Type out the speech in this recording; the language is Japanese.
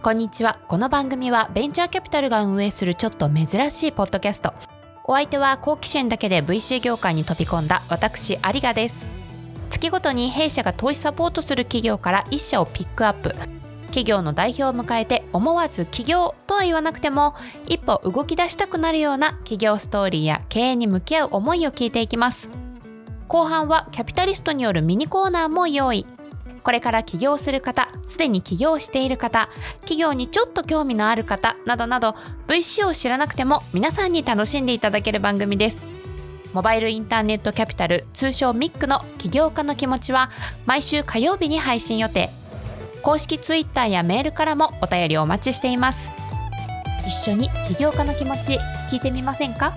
こんにちは。この番組はベンチャーキャピタルが運営するちょっと珍しいポッドキャスト。お相手は好奇心だけで VC 業界に飛び込んだ私、有賀です。月ごとに弊社が投資サポートする企業から1社をピックアップ。企業の代表を迎えて思わず起業とは言わなくても一歩動き出したくなるような企業ストーリーや経営に向き合う思いを聞いていきます後半はキャピタリストによるミニコーナーも用意これから起業する方、すでに起業している方、企業にちょっと興味のある方などなど VC を知らなくても皆さんに楽しんでいただける番組です。モバイルインターネットキャピタル通称ミックの起業家の気持ちは毎週火曜日に配信予定。公式 Twitter やメールからもお便りお待ちしています。一緒に起業家の気持ち聞いてみませんか？